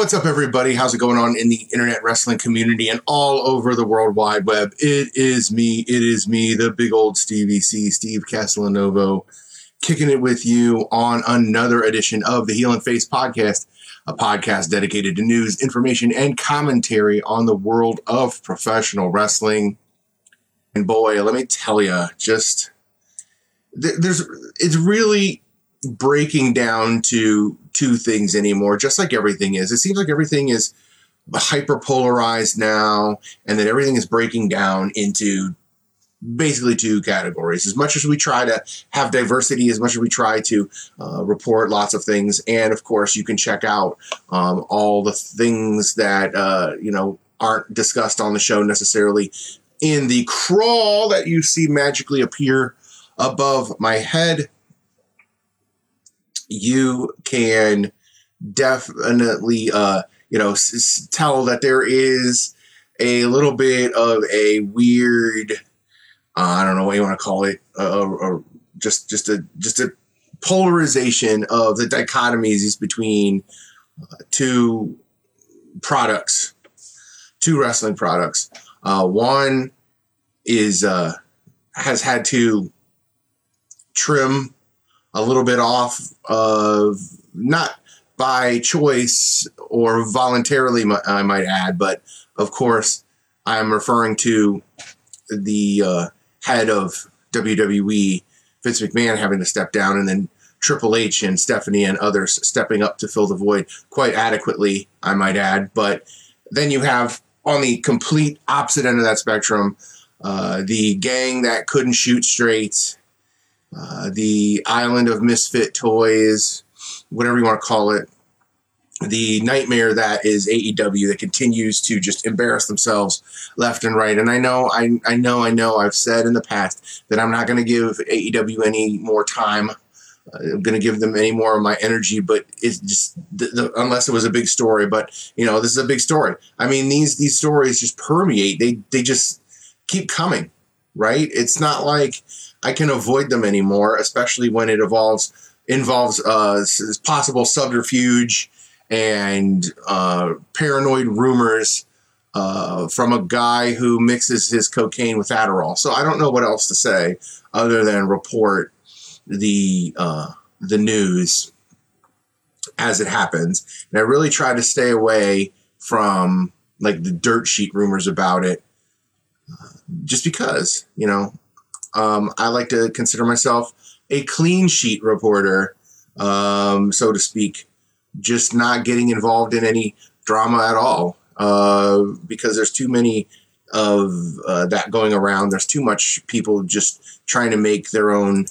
What's up, everybody? How's it going on in the internet wrestling community and all over the World Wide Web? It is me. It is me, the big old Stevie C, Steve Castellanovo, kicking it with you on another edition of the Heel and Face podcast, a podcast dedicated to news, information, and commentary on the world of professional wrestling. And boy, let me tell you, just there's it's really breaking down to two things anymore, just like everything is. It seems like everything is hyper polarized now, and that everything is breaking down into basically two categories. As much as we try to have diversity, as much as we try to uh, report lots of things, and of course, you can check out um, all the things that uh, you know aren't discussed on the show necessarily in the crawl that you see magically appear above my head you can definitely, uh, you know, s- tell that there is a little bit of a weird, uh, I don't know what you want to call it, uh, just just a just a polarization of the dichotomies between uh, two products, two wrestling products. Uh, one is uh, has had to trim a little bit off of not by choice or voluntarily, I might add, but of course, I'm referring to the uh, head of WWE, Vince McMahon, having to step down, and then Triple H and Stephanie and others stepping up to fill the void quite adequately, I might add. But then you have on the complete opposite end of that spectrum, uh, the gang that couldn't shoot straight, uh, the island of misfit toys, whatever you want to call it, the nightmare that is AEW that continues to just embarrass themselves left and right. And I know, I, I know, I know, I've said in the past that I'm not going to give AEW any more time. Uh, I'm going to give them any more of my energy, but it's just the, the, unless it was a big story. But you know, this is a big story. I mean, these these stories just permeate. They they just keep coming, right? It's not like I can avoid them anymore, especially when it evolves involves uh, possible subterfuge and uh, paranoid rumors uh, from a guy who mixes his cocaine with Adderall. So I don't know what else to say other than report the uh, the news as it happens. And I really try to stay away from like the dirt sheet rumors about it, uh, just because you know um, I like to consider myself a clean sheet reporter, um, so to speak, just not getting involved in any drama at all uh, because there's too many of uh, that going around. There's too much people just trying to make their own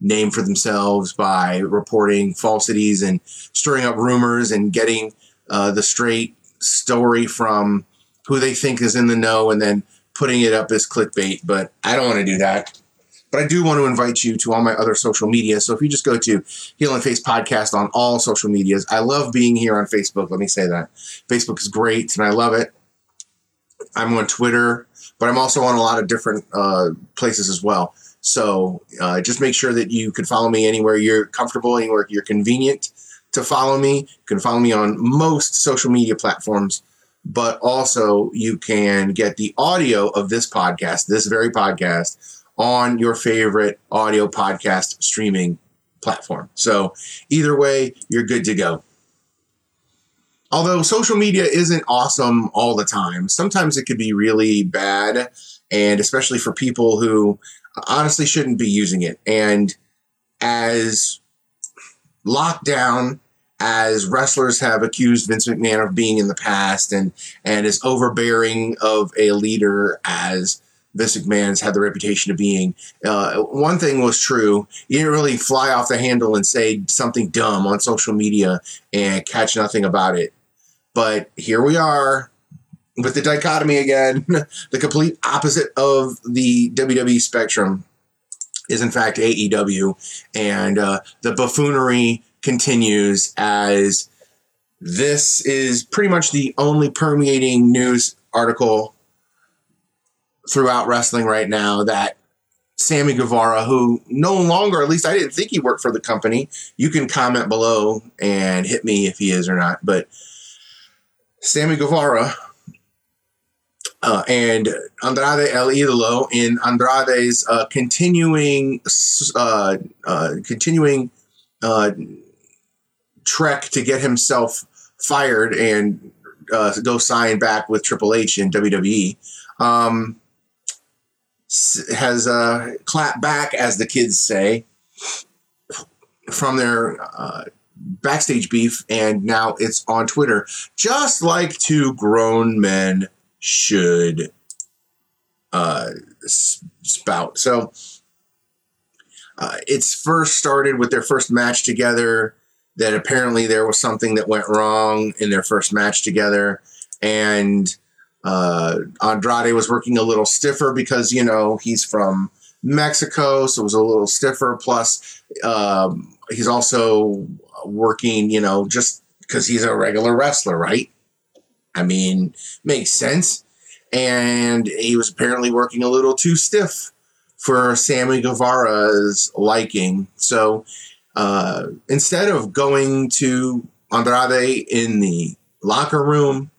name for themselves by reporting falsities and stirring up rumors and getting uh, the straight story from who they think is in the know and then putting it up as clickbait, but I don't want to do that. But I do want to invite you to all my other social media. So if you just go to Heel and Face Podcast on all social medias, I love being here on Facebook. Let me say that. Facebook is great and I love it. I'm on Twitter, but I'm also on a lot of different uh, places as well. So uh, just make sure that you can follow me anywhere you're comfortable, anywhere you're convenient to follow me. You can follow me on most social media platforms but also you can get the audio of this podcast, this very podcast, on your favorite audio podcast streaming platform. So either way, you're good to go. Although social media isn't awesome all the time, sometimes it could be really bad, and especially for people who honestly shouldn't be using it. And as lockdown as wrestlers have accused Vince McMahon of being in the past and and as overbearing of a leader as Vince McMahon's had the reputation of being. Uh, one thing was true. You didn't really fly off the handle and say something dumb on social media and catch nothing about it. But here we are with the dichotomy again. the complete opposite of the WWE spectrum is, in fact, AEW. And uh, the buffoonery continues as this is pretty much the only permeating news article throughout wrestling right now that Sammy Guevara, who no longer, at least I didn't think he worked for the company. You can comment below and hit me if he is or not. But Sammy Guevara uh, and Andrade El Idolo in Andrade's uh, continuing uh, uh, continuing uh, trek to get himself fired and uh, go sign back with Triple H in WWE. Um, has uh, clapped back, as the kids say, from their uh, backstage beef, and now it's on Twitter, just like two grown men should uh, spout. So uh, it's first started with their first match together. That apparently there was something that went wrong in their first match together, and uh, Andrade was working a little stiffer because, you know, he's from Mexico, so it was a little stiffer. Plus, um, he's also working, you know, just because he's a regular wrestler, right? I mean, makes sense. And he was apparently working a little too stiff for Sammy Guevara's liking. So uh, instead of going to Andrade in the locker room,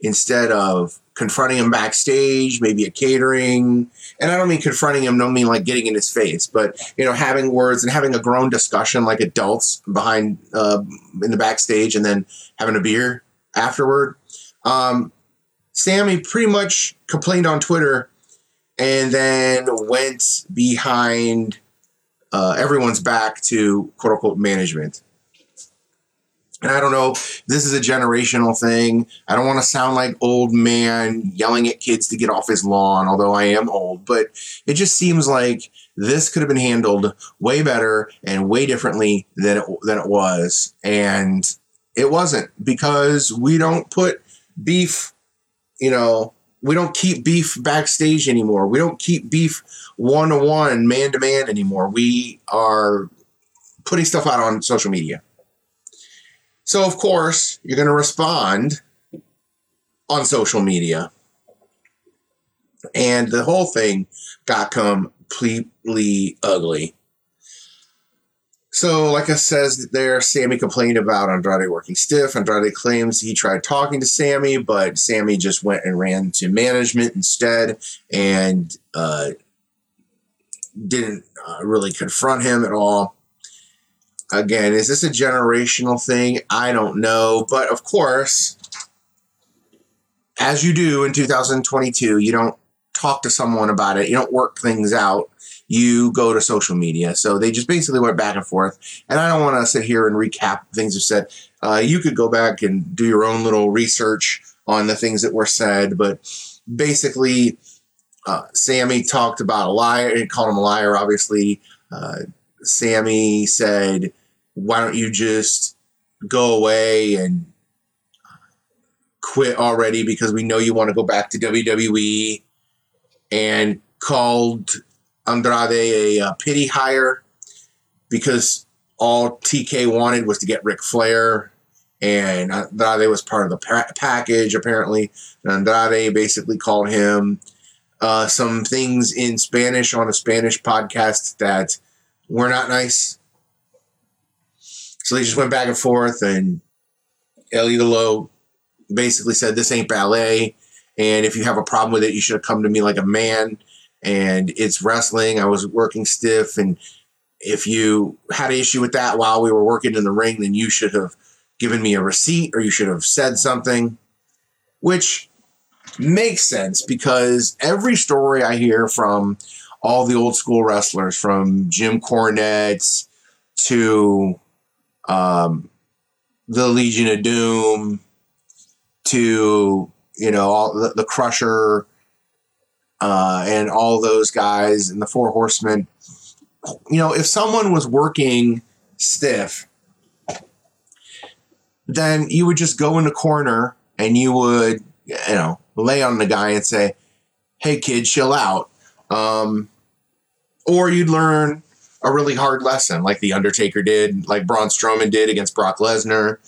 instead of confronting him backstage, maybe at catering. And I don't mean confronting him, don't mean like getting in his face, but you know, having words and having a grown discussion like adults behind uh, in the backstage, and then having a beer afterward. Um, Sammy pretty much complained on Twitter, and then went behind uh, everyone's back to quote unquote management. And I don't know, this is a generational thing. I don't want to sound like old man yelling at kids to get off his lawn, although I am old, but it just seems like this could have been handled way better and way differently than it, than it was. And it wasn't because we don't put beef, you know, we don't keep beef backstage anymore. We don't keep beef one to one, man to man anymore. We are putting stuff out on social media. So, of course, you're going to respond on social media. And the whole thing got completely ugly. So, like I says there, Sammy complained about Andrade working stiff. Andrade claims he tried talking to Sammy, but Sammy just went and ran to management instead and uh, didn't uh, really confront him at all again, is this a generational thing? I don't know. But of course, as you do in 2022, you don't talk to someone about it, you don't work things out. You go to social media. So they just basically went back and forth. And I don't want to sit here and recap things you said. Uh, you could go back and do your own little research on the things that were said. But basically, uh, Sammy talked about a liar and called him a liar, obviously. Uh, Sammy said, Why don't you just go away and quit already because we know you want to go back to WWE? And called Andrade a, a pity hire because all TK wanted was to get Ric Flair. And Andrade was part of the pa- package, apparently. And Andrade basically called him uh, some things in Spanish on a Spanish podcast that were not nice. So they just went back and forth, and El Idolo basically said, This ain't ballet. And if you have a problem with it, you should have come to me like a man. And it's wrestling. I was working stiff. And if you had an issue with that while we were working in the ring, then you should have given me a receipt or you should have said something, which makes sense because every story I hear from all the old school wrestlers from Jim Cornette to um, the Legion of Doom to you know all the, the Crusher uh, and all those guys and the Four Horsemen. You know, if someone was working stiff, then you would just go in the corner and you would you know lay on the guy and say, "Hey, kid, chill out." Um, or you'd learn a really hard lesson like The Undertaker did, like Braun Strowman did against Brock Lesnar.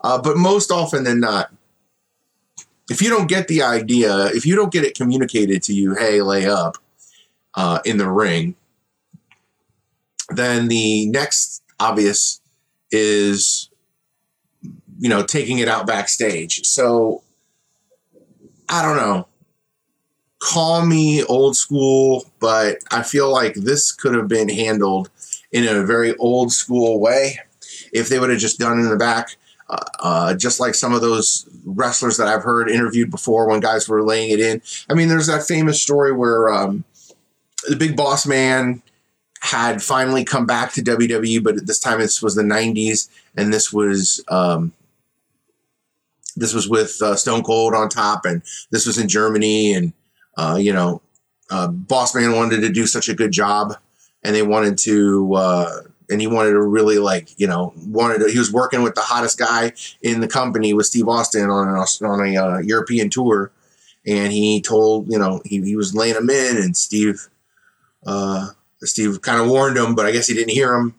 Uh, but most often than not, if you don't get the idea, if you don't get it communicated to you, hey, lay up uh, in the ring, then the next obvious is, you know, taking it out backstage. So I don't know. Call me old school, but I feel like this could have been handled in a very old school way if they would have just done it in the back. Uh, just like some of those wrestlers that I've heard interviewed before when guys were laying it in. I mean, there's that famous story where um, the big boss man had finally come back to WWE, but at this time this was the 90s, and this was um, this was with uh, Stone Cold on top, and this was in Germany, and uh, you know, uh, Boss Man wanted to do such a good job, and they wanted to, uh, and he wanted to really like, you know, wanted to, he was working with the hottest guy in the company with Steve Austin on an, on a uh, European tour, and he told, you know, he, he was laying him in, and Steve, uh, Steve kind of warned him, but I guess he didn't hear him.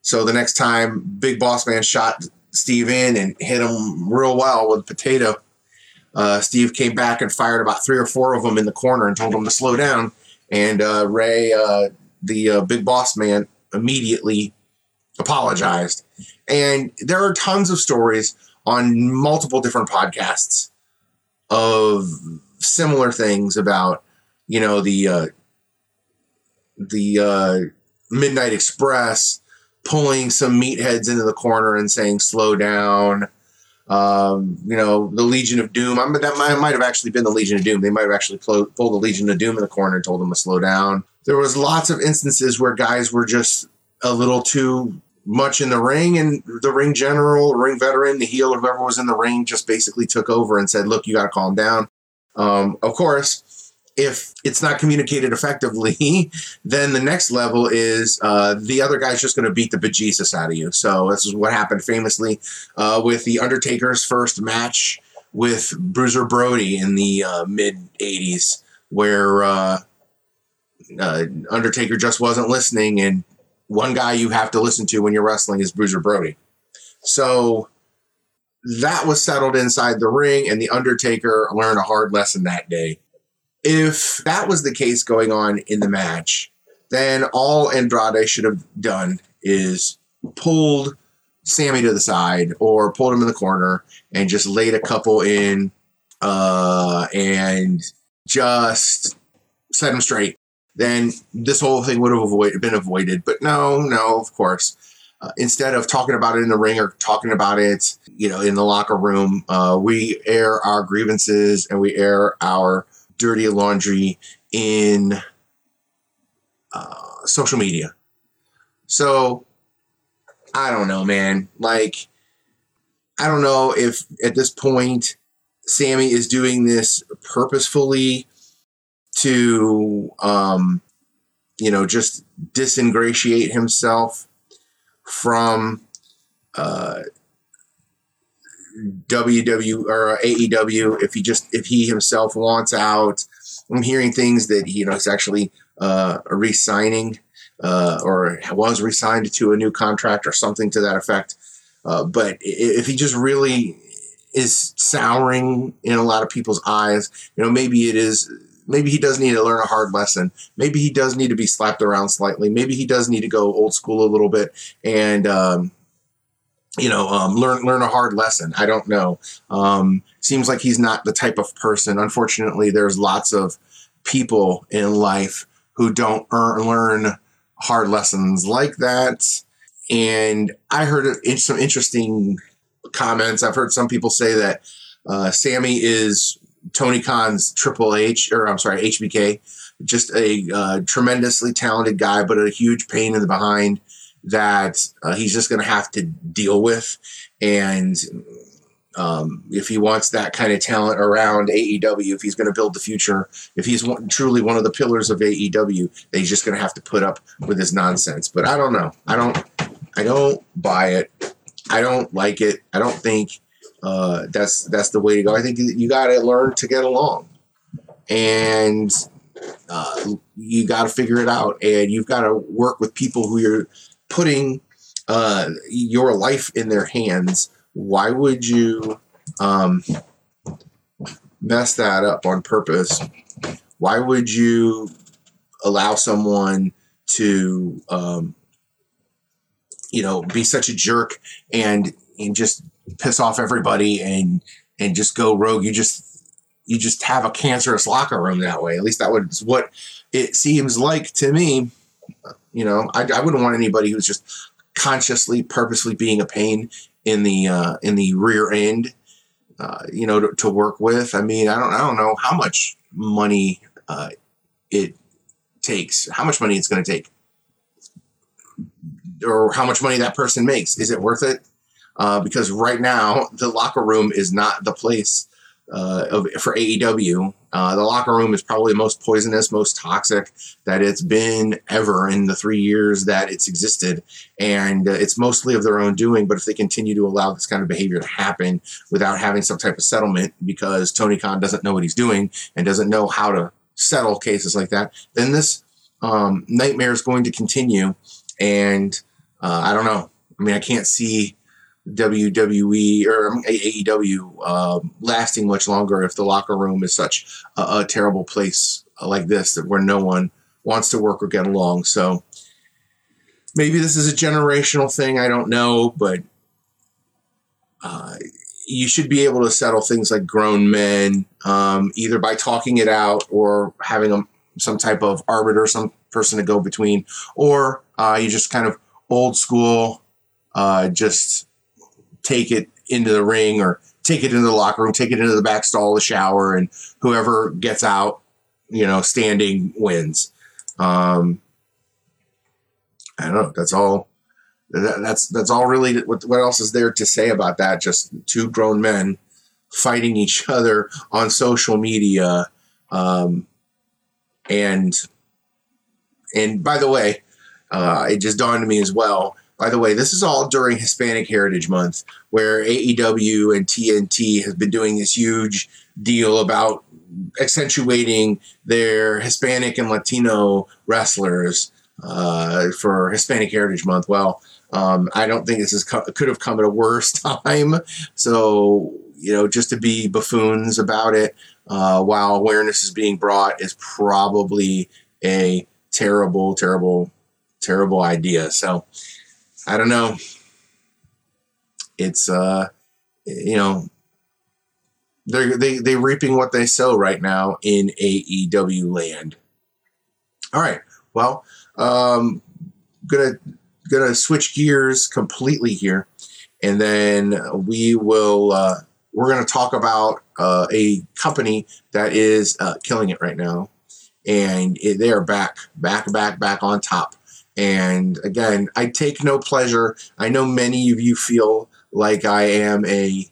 So the next time, Big Boss Man shot Steve in and hit him real well with a potato. Uh, Steve came back and fired about three or four of them in the corner and told him to slow down. And uh, Ray, uh, the uh, big boss man, immediately apologized. And there are tons of stories on multiple different podcasts of similar things about, you know, the uh, the uh, Midnight Express pulling some meatheads into the corner and saying slow down. Um, you know, the Legion of Doom. I that might, have actually been the Legion of Doom. They might have actually pulled the Legion of Doom in the corner and told them to slow down. There was lots of instances where guys were just a little too much in the ring, and the ring general, ring veteran, the heel, whoever was in the ring, just basically took over and said, "Look, you got to calm down." Um, of course, if it's not communicated effectively, then the next level is uh, the other guy's just going to beat the bejesus out of you. So this is what happened famously uh, with the Undertaker's first match with Bruiser Brody in the uh, mid '80s, where uh, Undertaker just wasn't listening, and one guy you have to listen to when you're wrestling is Bruiser Brody. So that was settled inside the ring, and the Undertaker learned a hard lesson that day if that was the case going on in the match, then all Andrade should have done is pulled Sammy to the side or pulled him in the corner and just laid a couple in uh, and just set him straight. Then this whole thing would have avoid, been avoided. But no, no, of course. Uh, instead of talking about it in the ring or talking about it, you know, in the locker room, uh, we air our grievances and we air our dirty laundry in uh, social media. So I don't know, man. Like, I don't know if at this point Sammy is doing this purposefully to, um, you know, just disingratiate himself from uh, WW or AEW if he just if he himself wants out. I'm hearing things that you know he's actually uh, re-signing uh, or was re-signed to a new contract or something to that effect. Uh, but if he just really is souring in a lot of people's eyes, you know, maybe it is. Maybe he does need to learn a hard lesson. Maybe he does need to be slapped around slightly. Maybe he does need to go old school a little bit and um, you know, um, learn learn a hard lesson. I don't know. Um, seems like he's not the type of person. Unfortunately, there's lots of people in life who don't earn, learn hard lessons like that. And I heard some interesting comments. I've heard some people say that uh, Sammy is Tony Khan's Triple H, or I'm sorry, HBK, just a uh, tremendously talented guy, but a huge pain in the behind that uh, he's just going to have to deal with. And um, if he wants that kind of talent around AEW, if he's going to build the future, if he's one, truly one of the pillars of AEW, he's just going to have to put up with his nonsense. But I don't know. I don't. I don't buy it. I don't like it. I don't think uh, that's that's the way to go. I think you got to learn to get along, and uh, you got to figure it out, and you've got to work with people who you're putting uh, your life in their hands, why would you um, mess that up on purpose? Why would you allow someone to, um, you know, be such a jerk and and just piss off everybody and and just go rogue? You just you just have a cancerous locker room that way. At least that was what it seems like to me. You know, I, I wouldn't want anybody who's just consciously, purposely being a pain in the uh, in the rear end. Uh, you know, to, to, work with. I mean, I don't, I don't know how much money uh, it takes, how much money it's going to take, or how much money that person makes. Is it worth it? Uh, because right now the locker room is not the place uh, of, for AEW. Uh, the locker room is probably the most poisonous, most toxic that it's been ever in the three years that it's existed. And uh, it's mostly of their own doing. But if they continue to allow this kind of behavior to happen without having some type of settlement because Tony Khan doesn't know what he's doing and doesn't know how to settle cases like that, then this um, nightmare is going to continue. And uh, I don't know. I mean, I can't see WWE or AEW uh, lasting much longer if the locker room is such a, a, terrible place like this that where no one wants to work or get along. So maybe this is a generational thing. I don't know, but uh, you should be able to settle things like grown men um, either by talking it out or having a, some type of arbiter, some person to go between, or uh, you just kind of old school, uh, just take it into the ring or take it into the locker room, take it into the back stall, the shower, and whoever gets out, you know, standing wins. Um, I don't know. That's all. That, that's that's all really. What, what else is there to say about that? Just two grown men fighting each other on social media, um, and and by the way, uh, it just dawned on me as well by the way, this is all during Hispanic Heritage Month, where AEW and TNT has been doing this huge deal about accentuating their Hispanic and Latino wrestlers uh, for Hispanic Heritage Month. Well, um, I don't think this is co- could have come at a worse time. So you know, just to be buffoons about it uh, while awareness is being brought is probably a terrible, terrible, terrible idea. So I don't know. It's uh, you know, they're they they reaping what they sow right now in AEW land. All right, well, um, gonna gonna switch gears completely here, and then we will uh, we're gonna talk about uh, a company that is uh, killing it right now, and it, they are back, back, back, back on top. And again, I take no pleasure. I know many of you feel like I am a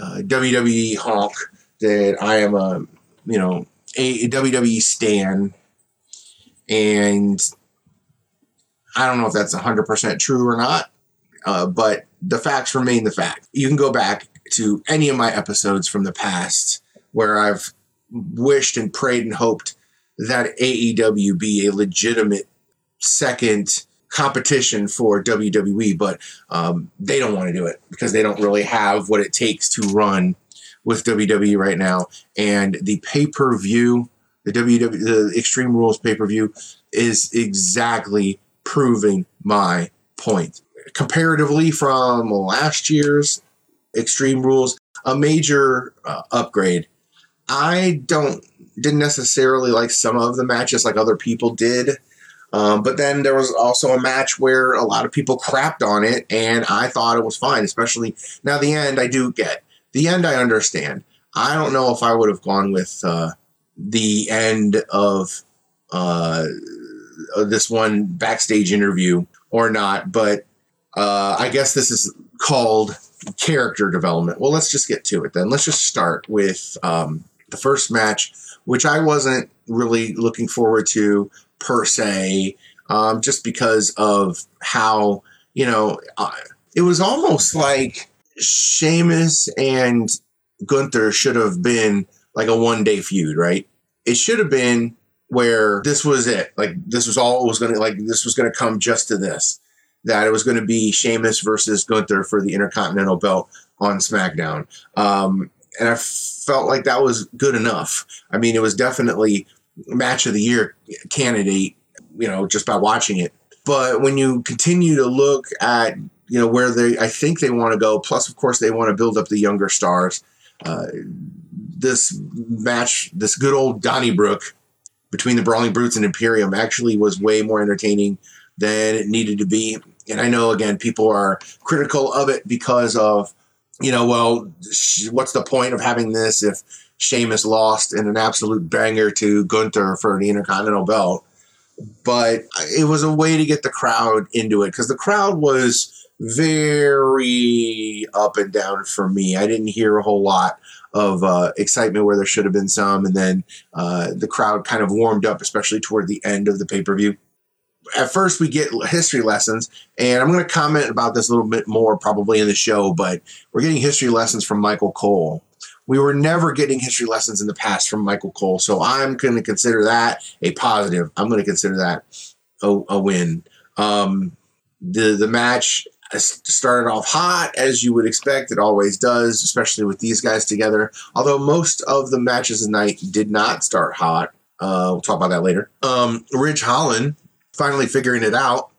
uh, WWE honk, that I am a, you know, a, WWE stan. And I don't know if that's 100% true or not, uh, but the facts remain the fact. You can go back to any of my episodes from the past where I've wished and prayed and hoped that AEW be a legitimate second competition for WWE, but um, they don't want to do it because they don't really have what it takes to run with WWE right now. And the pay per view, the WWE, the Extreme Rules pay per view, is exactly proving my point. Comparatively from last year's Extreme Rules, a major uh, upgrade. I don't didn't necessarily like some of the matches like other people did. Um, but then there was also a match where a lot of people crapped on it, and I thought it was fine, especially now the end I do get. The end I understand. I don't know if I would have gone with uh, the end of uh, this one backstage interview or not, but uh, I guess this is called character development. Well, let's just get to it then. Let's just start with um, the first match, which I wasn't really looking forward to per se, um, just because of how, you know, uh, it was almost like Sheamus and Gunther should have been like a one day feud, right? It should have been where this was it. Like this was all it was gonna like this was gonna come just to this. That it was gonna be Sheamus versus Gunther for the Intercontinental belt on SmackDown. Um, and I felt like that was good enough. I mean, it was definitely match of the year candidate, you know, just by watching it. But when you continue to look at, you know, where they, I think they want to go, plus, of course, they want to build up the younger stars. Uh, this match, this good old Donnybrook between the Brawling Brutes and Imperium actually was way more entertaining than it needed to be. And I know, again, people are critical of it because of, you know, well, what's the point of having this if Sheamus lost in an absolute banger to Gunther for the Intercontinental belt? But it was a way to get the crowd into it because the crowd was very up and down for me. I didn't hear a whole lot of uh, excitement where there should have been some, and then uh, the crowd kind of warmed up, especially toward the end of the pay per view. At first, we get history lessons, and I'm going to comment about this a little bit more probably in the show, but we're getting history lessons from Michael Cole. We were never getting history lessons in the past from Michael Cole, so I'm going to consider that a positive. I'm going to consider that a, a win. Um, the the match started off hot as you would expect. It always does especially with these guys together. Although most of the matches tonight did not start hot. Uh, we'll talk about that later. Um, ridge holland finally figuring it out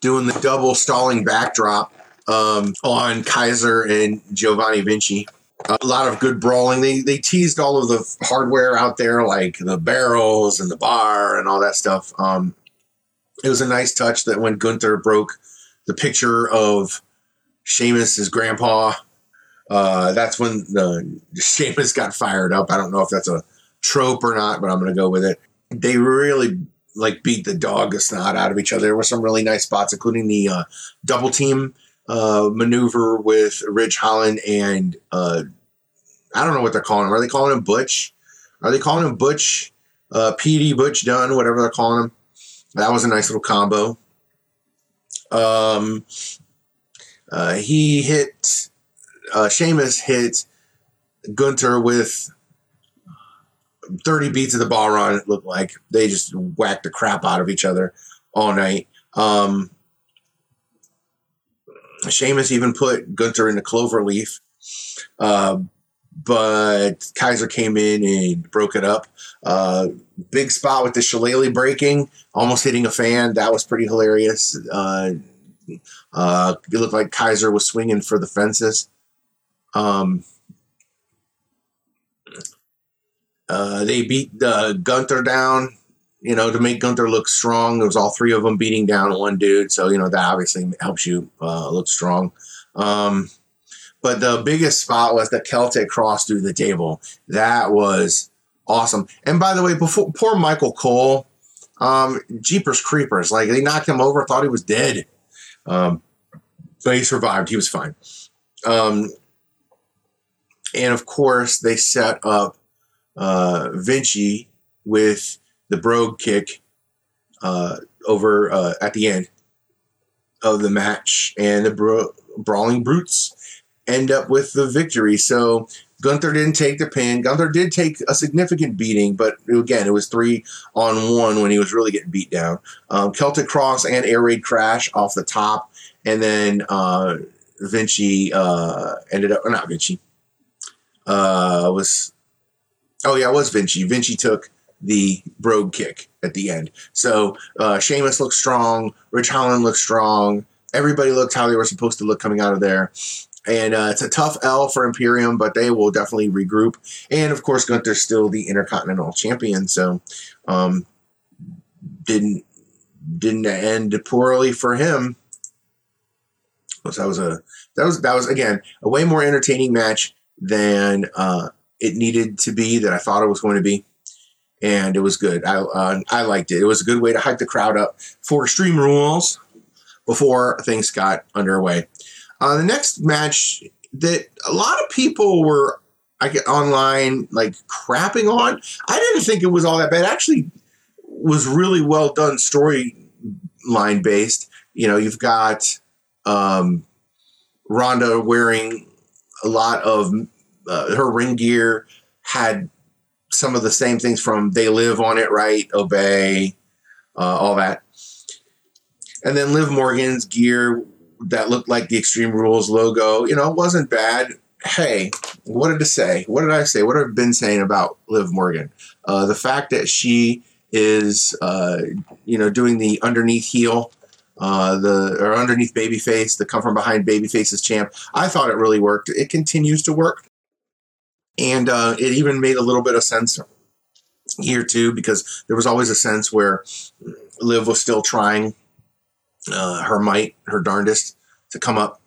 doing the double stalling backdrop um, on kaiser and giovanni vinci a lot of good brawling they, they teased all of the hardware out there like the barrels and the bar and all that stuff um, it was a nice touch that when gunther broke the picture of Sheamus' grandpa. Uh, that's when the Sheamus got fired up. I don't know if that's a trope or not, but I'm going to go with it. They really like beat the dog a snot out of each other. There were some really nice spots, including the uh, double team uh, maneuver with Ridge Holland and uh, I don't know what they're calling him. Are they calling him Butch? Are they calling him Butch? Uh, PD Butch Dunne, whatever they're calling him. That was a nice little combo. Um, uh, he hit uh, Sheamus hit Gunther with 30 beats of the Bodhrán. It looked like they just whacked the crap out of each other all night. Um, Sheamus even put Gunther in the clover leaf. Uh, but Kaiser came in and broke it up. Uh, big spot with the shillelagh breaking, almost hitting a fan. That was pretty hilarious. Uh, uh, it looked like Kaiser was swinging for the fences. Um, uh, they beat uh, Gunther down, you know, to make Gunther look strong. It was all three of them beating down one dude, so you know that obviously helps you uh, look strong. Um, but the biggest spot was the Celtic cross through the table. That was awesome. And by the way, before poor Michael Cole, um, Jeepers Creepers, like they knocked him over, thought he was dead. Um, but he survived. He was fine. Um, and of course, they set up uh, Vinci with the brogue kick uh, over uh, at the end of the match, and the bro- brawling brutes end up with the victory. So Gunther didn't take the pin. Gunther did take a significant beating, but again, it was three on one when he was really getting beat down. Um, Celtic Cross and Air Raid Crash off the top, and then uh, Vinci uh, ended up, not Vinci, uh, was, oh yeah, it was Vinci. Vinci took the brogue kick at the end. So uh, Sheamus looked strong. Ridge Holland looked strong. Everybody looked how they were supposed to look coming out of there. And uh, it's a tough L for Imperium, but they will definitely regroup. And of course, Gunther's still the Intercontinental Champion, so um, didn't didn't end poorly for him. So that was a that was that was again a way more entertaining match than uh, it needed to be. That I thought it was going to be, and it was good. I uh, I liked it. It was a good way to hype the crowd up for Extreme Rules before things got underway. Uh, the next match that a lot of people were I get online like crapping on. I didn't think it was all that bad. Actually, was really well done storyline based. You know, you've got um, Ronda wearing a lot of uh, her ring gear had some of the same things from They Live on it, right? Obey, uh, all that. And then Liv Morgan's gear that looked like the Extreme Rules logo. You know, wasn't bad. Hey, what did I say? What did I say? What have I been saying about Liv Morgan? Uh, the fact that she is, uh, you know, doing the underneath heel, uh, the or underneath babyface, the come from behind babyface's champ. I thought it really worked. It continues to work. And uh, it even made a little bit of sense here too because there was always a sense where Liv was still trying uh, her might, her darndest to come up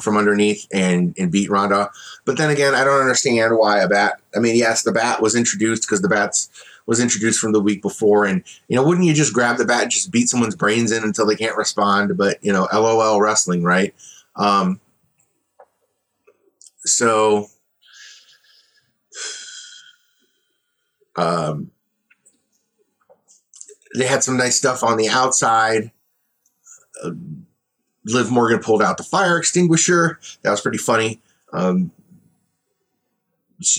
from underneath and and beat Ronda. But then again, I don't understand why a bat. I mean, yes, the bat was introduced because the bats was introduced from the week before, and you know, wouldn't you just grab the bat and just beat someone's brains in until they can't respond? But you know, LOL wrestling, right? Um, so. Um, they had some nice stuff on the outside. Uh, Liv Morgan pulled out the fire extinguisher. That was pretty funny. Um,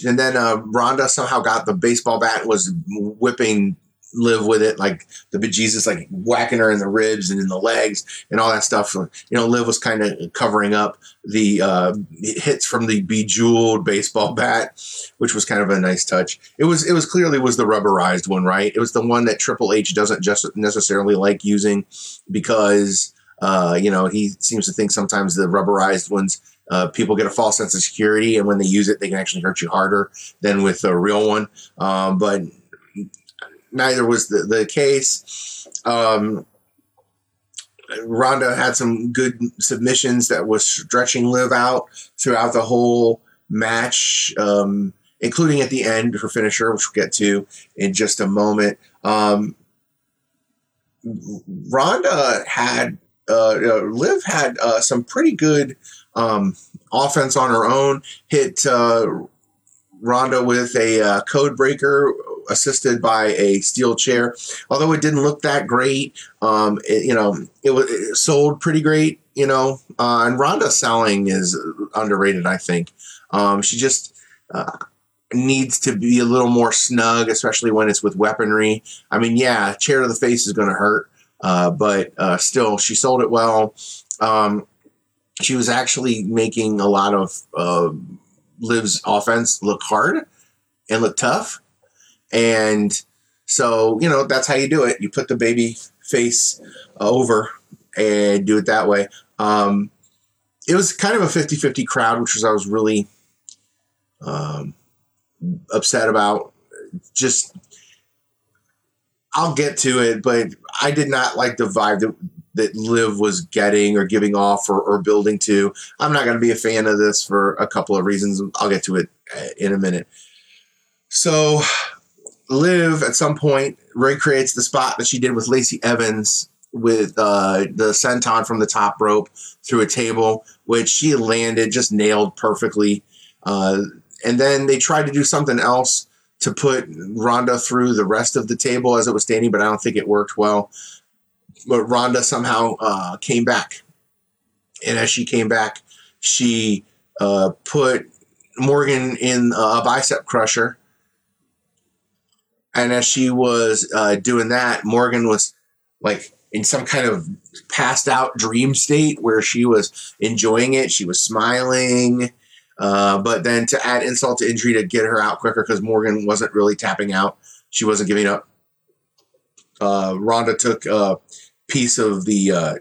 and then uh, Ronda somehow got the baseball bat and was whipping Liv with it, like the bejesus, like whacking her in the ribs and in the legs and all that stuff. You know, Liv was kind of covering up the uh, hits from the bejeweled baseball bat, which was kind of a nice touch. It was it was clearly was the rubberized one, right? It was the one that Triple H doesn't just necessarily like using because uh, you know he seems to think sometimes the rubberized ones. Uh, people get a false sense of security, and when they use it, they can actually hurt you harder than with a real one. Um, but neither was the, the case. Um, Ronda had some good submissions that was stretching Liv out throughout the whole match, um, including at the end her finisher, which we'll get to in just a moment. Um, Ronda had uh, uh, Liv had uh, some pretty good um, offense on her own. Hit uh, Ronda with a uh, code breaker assisted by a steel chair. Although it didn't look that great, um, it, you know, it was it sold pretty great. You know, uh, and Ronda selling is underrated. I think um, she just uh, needs to be a little more snug, especially when it's with weaponry. I mean, yeah, chair to the face is going to hurt, uh, but uh, still, she sold it well. Um, she was actually making a lot of uh, Liv's offense look hard and look tough. And so, you know, that's how you do it. You put the baby face over and do it that way. Um, it was kind of a 50 50 crowd, which was I was really um, upset about. Just, I'll get to it, but I did not like the vibe that, that Liv was getting or giving off or, or building to. I'm not going to be a fan of this for a couple of reasons. I'll get to it uh, in a minute. So Liv at some point recreates the spot that she did with Lacey Evans with uh, the senton from the top rope through a table, which she landed just nailed perfectly. Uh, and then they tried to do something else to put Ronda through the rest of the table as it was standing, but I don't think it worked well. But Ronda somehow uh, came back, and as she came back, she uh, put Morgan in a bicep crusher and as she was uh, doing that, Morgan was like in some kind of passed out dream state where she was enjoying it. She was smiling. Uh, but then to add insult to injury to get her out quicker because Morgan wasn't really tapping out. She wasn't giving up. Uh, Ronda took a piece of the uh,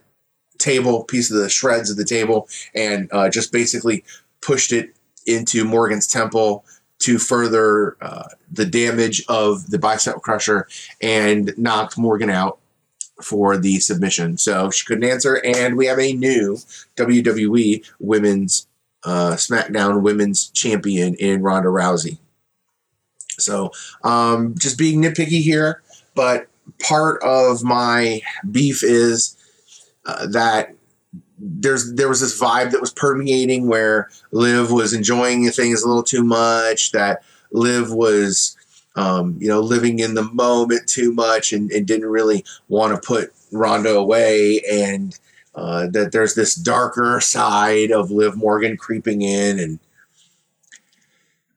table, piece of the shreds of the table, and uh, just basically pushed it into Morgan's temple to further uh, the damage of the bicep crusher and knocked Morgan out for the submission. So she couldn't answer, and we have a new WWE Women's uh, SmackDown Women's Champion in Ronda Rousey. So um, just being nitpicky here, but part of my beef is uh, that there's there was this vibe that was permeating where Liv was enjoying things a little too much, that Liv was um, you know living in the moment too much and, and didn't really want to put Ronda away, and uh, that there's this darker side of Liv Morgan creeping in, and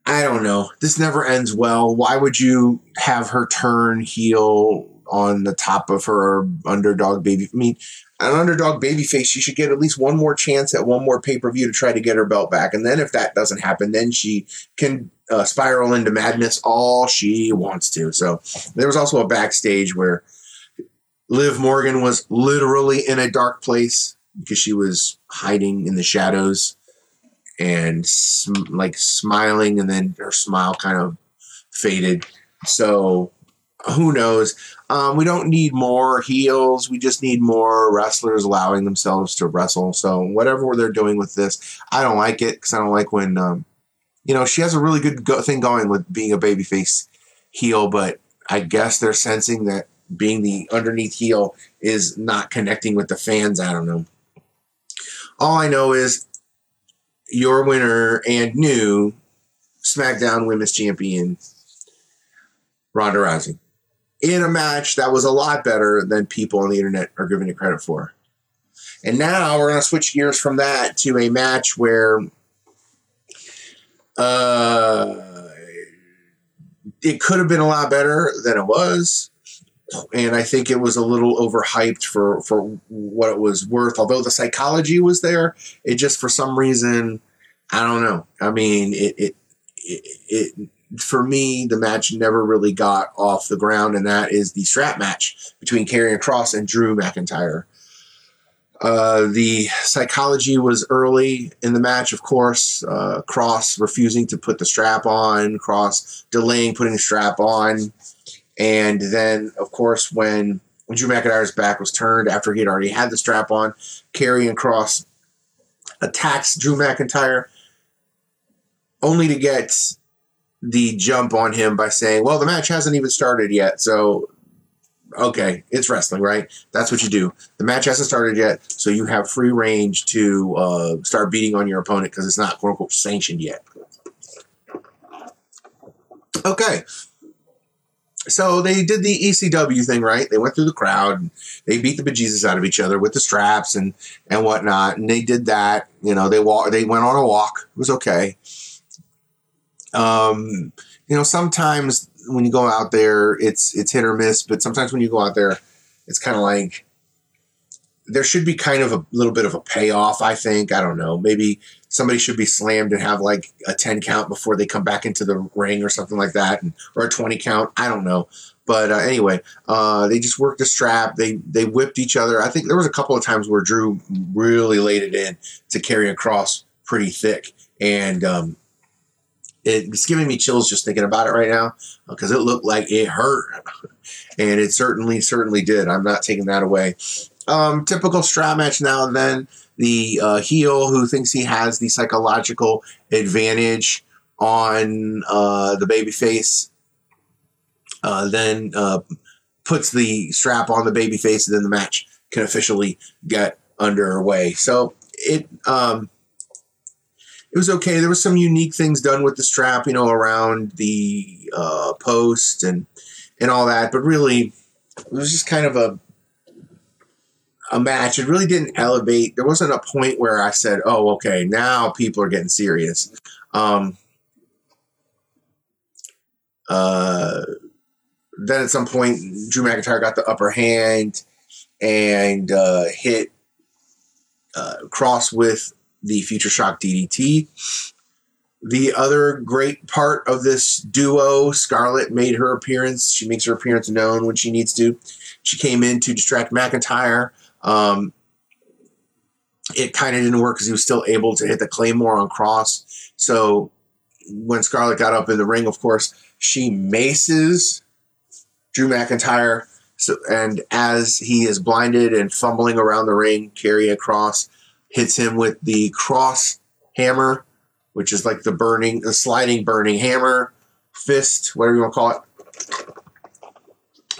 I don't know. This never ends well. Why would you have her turn heel on the top of her underdog baby? I mean, an underdog babyface, she should get at least one more chance at one more pay per view to try to get her belt back. And then if that doesn't happen, then she can uh, spiral into madness all she wants to. So there was also a backstage where Liv Morgan was literally in a dark place because she was hiding in the shadows. and sm- like smiling, and then her smile kind of faded. So who knows? Um, we don't need more heels. We just need more wrestlers allowing themselves to wrestle. So whatever they're doing with this, I don't like it because I don't like when, um, you know, she has a really good go- thing going with being a babyface heel, but I guess they're sensing that being the underneath heel is not connecting with the fans. I don't know. All I know is your winner and new SmackDown Women's Champion, Ronda Rousey in a match that was a lot better than people on the internet are giving it credit for. And now we're going to switch gears from that to a match where uh, it could have been a lot better than it was. And I think it was a little overhyped for, for what it was worth. Although the psychology was there, it just for some reason, I don't know. I mean, it, it, it, it for me, the match never really got off the ground, and that is the strap match between Karrion Kross and Drew McIntyre. Uh, the psychology was early in the match, of course. Uh, Kross refusing to put the strap on, Kross delaying putting the strap on. And then, of course, when, Drew McIntyre's back was turned after he had already had the strap on, Karrion Kross attacks Drew McIntyre only to get the jump on him by saying, well, the match hasn't even started yet. So, okay, it's wrestling, right? That's what you do. The match hasn't started yet. So you have free range to uh, start beating on your opponent because it's not quote unquote sanctioned yet. Okay. So they did the ECW thing, right? They went through the crowd, they beat the bejesus out of each other with the straps and and whatnot, and they did that. You know, they walk, they went on a walk. It was okay. Um, you know, sometimes when you go out there, it's it's hit or miss. But sometimes when you go out there, it's kind of like there should be kind of a little bit of a payoff. I think I don't know. Maybe somebody should be slammed and have like a ten count before they come back into the ring or something like that, and, or a twenty count. I don't know. But uh, anyway, uh, they just worked the strap. They they whipped each other. I think there was a couple of times where Drew really laid it in to Karrion Kross pretty thick, and um, it's giving me chills just thinking about it right now because it looked like it hurt, and it certainly certainly did. I'm not taking that away. Um, typical strap match now and then. The uh, heel who thinks he has the psychological advantage on uh, the baby face uh, then uh, puts the strap on the baby face, and then the match can officially get underway. So it um, it was okay. There was some unique things done with the strap, you know, around the uh, post and and all that. But really, it was just kind of a a match. It really didn't elevate. There wasn't a point where I said, "Oh, okay, now people are getting serious." Um, uh, then at some point, Drew McIntyre got the upper hand and uh, hit uh, Kross with the Future Shock DDT. The other great part of this duo, Scarlett made her appearance. She makes her appearance known when she needs to. She came in to distract McIntyre. Um, it kind of didn't work because he was still able to hit the Claymore on Kross. So when Scarlett got up in the ring, of course, she maces Drew McIntyre. So, and as he is blinded and fumbling around the ring, Karrion Kross hits him with the cross hammer, which is like the burning, the sliding burning hammer, fist, whatever you want to call it.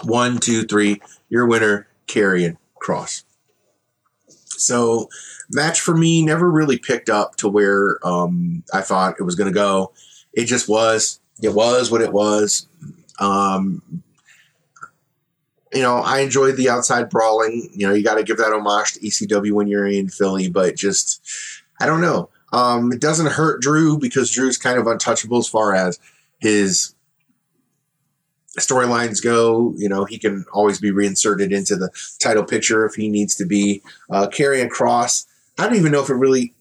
One, two, three. Your winner, Karrion Kross. So, match for me never really picked up to where um, I thought it was going to go. It just was. It was what it was. Um, you know, I enjoyed the outside brawling. You know, you got to give that homage to ECW when you're in Philly, but just, I don't know. Um, it doesn't hurt Drew because Drew's kind of untouchable as far as his storylines go. You know, he can always be reinserted into the title picture if he needs to be. Uh, Karrion Kross, I don't even know if it really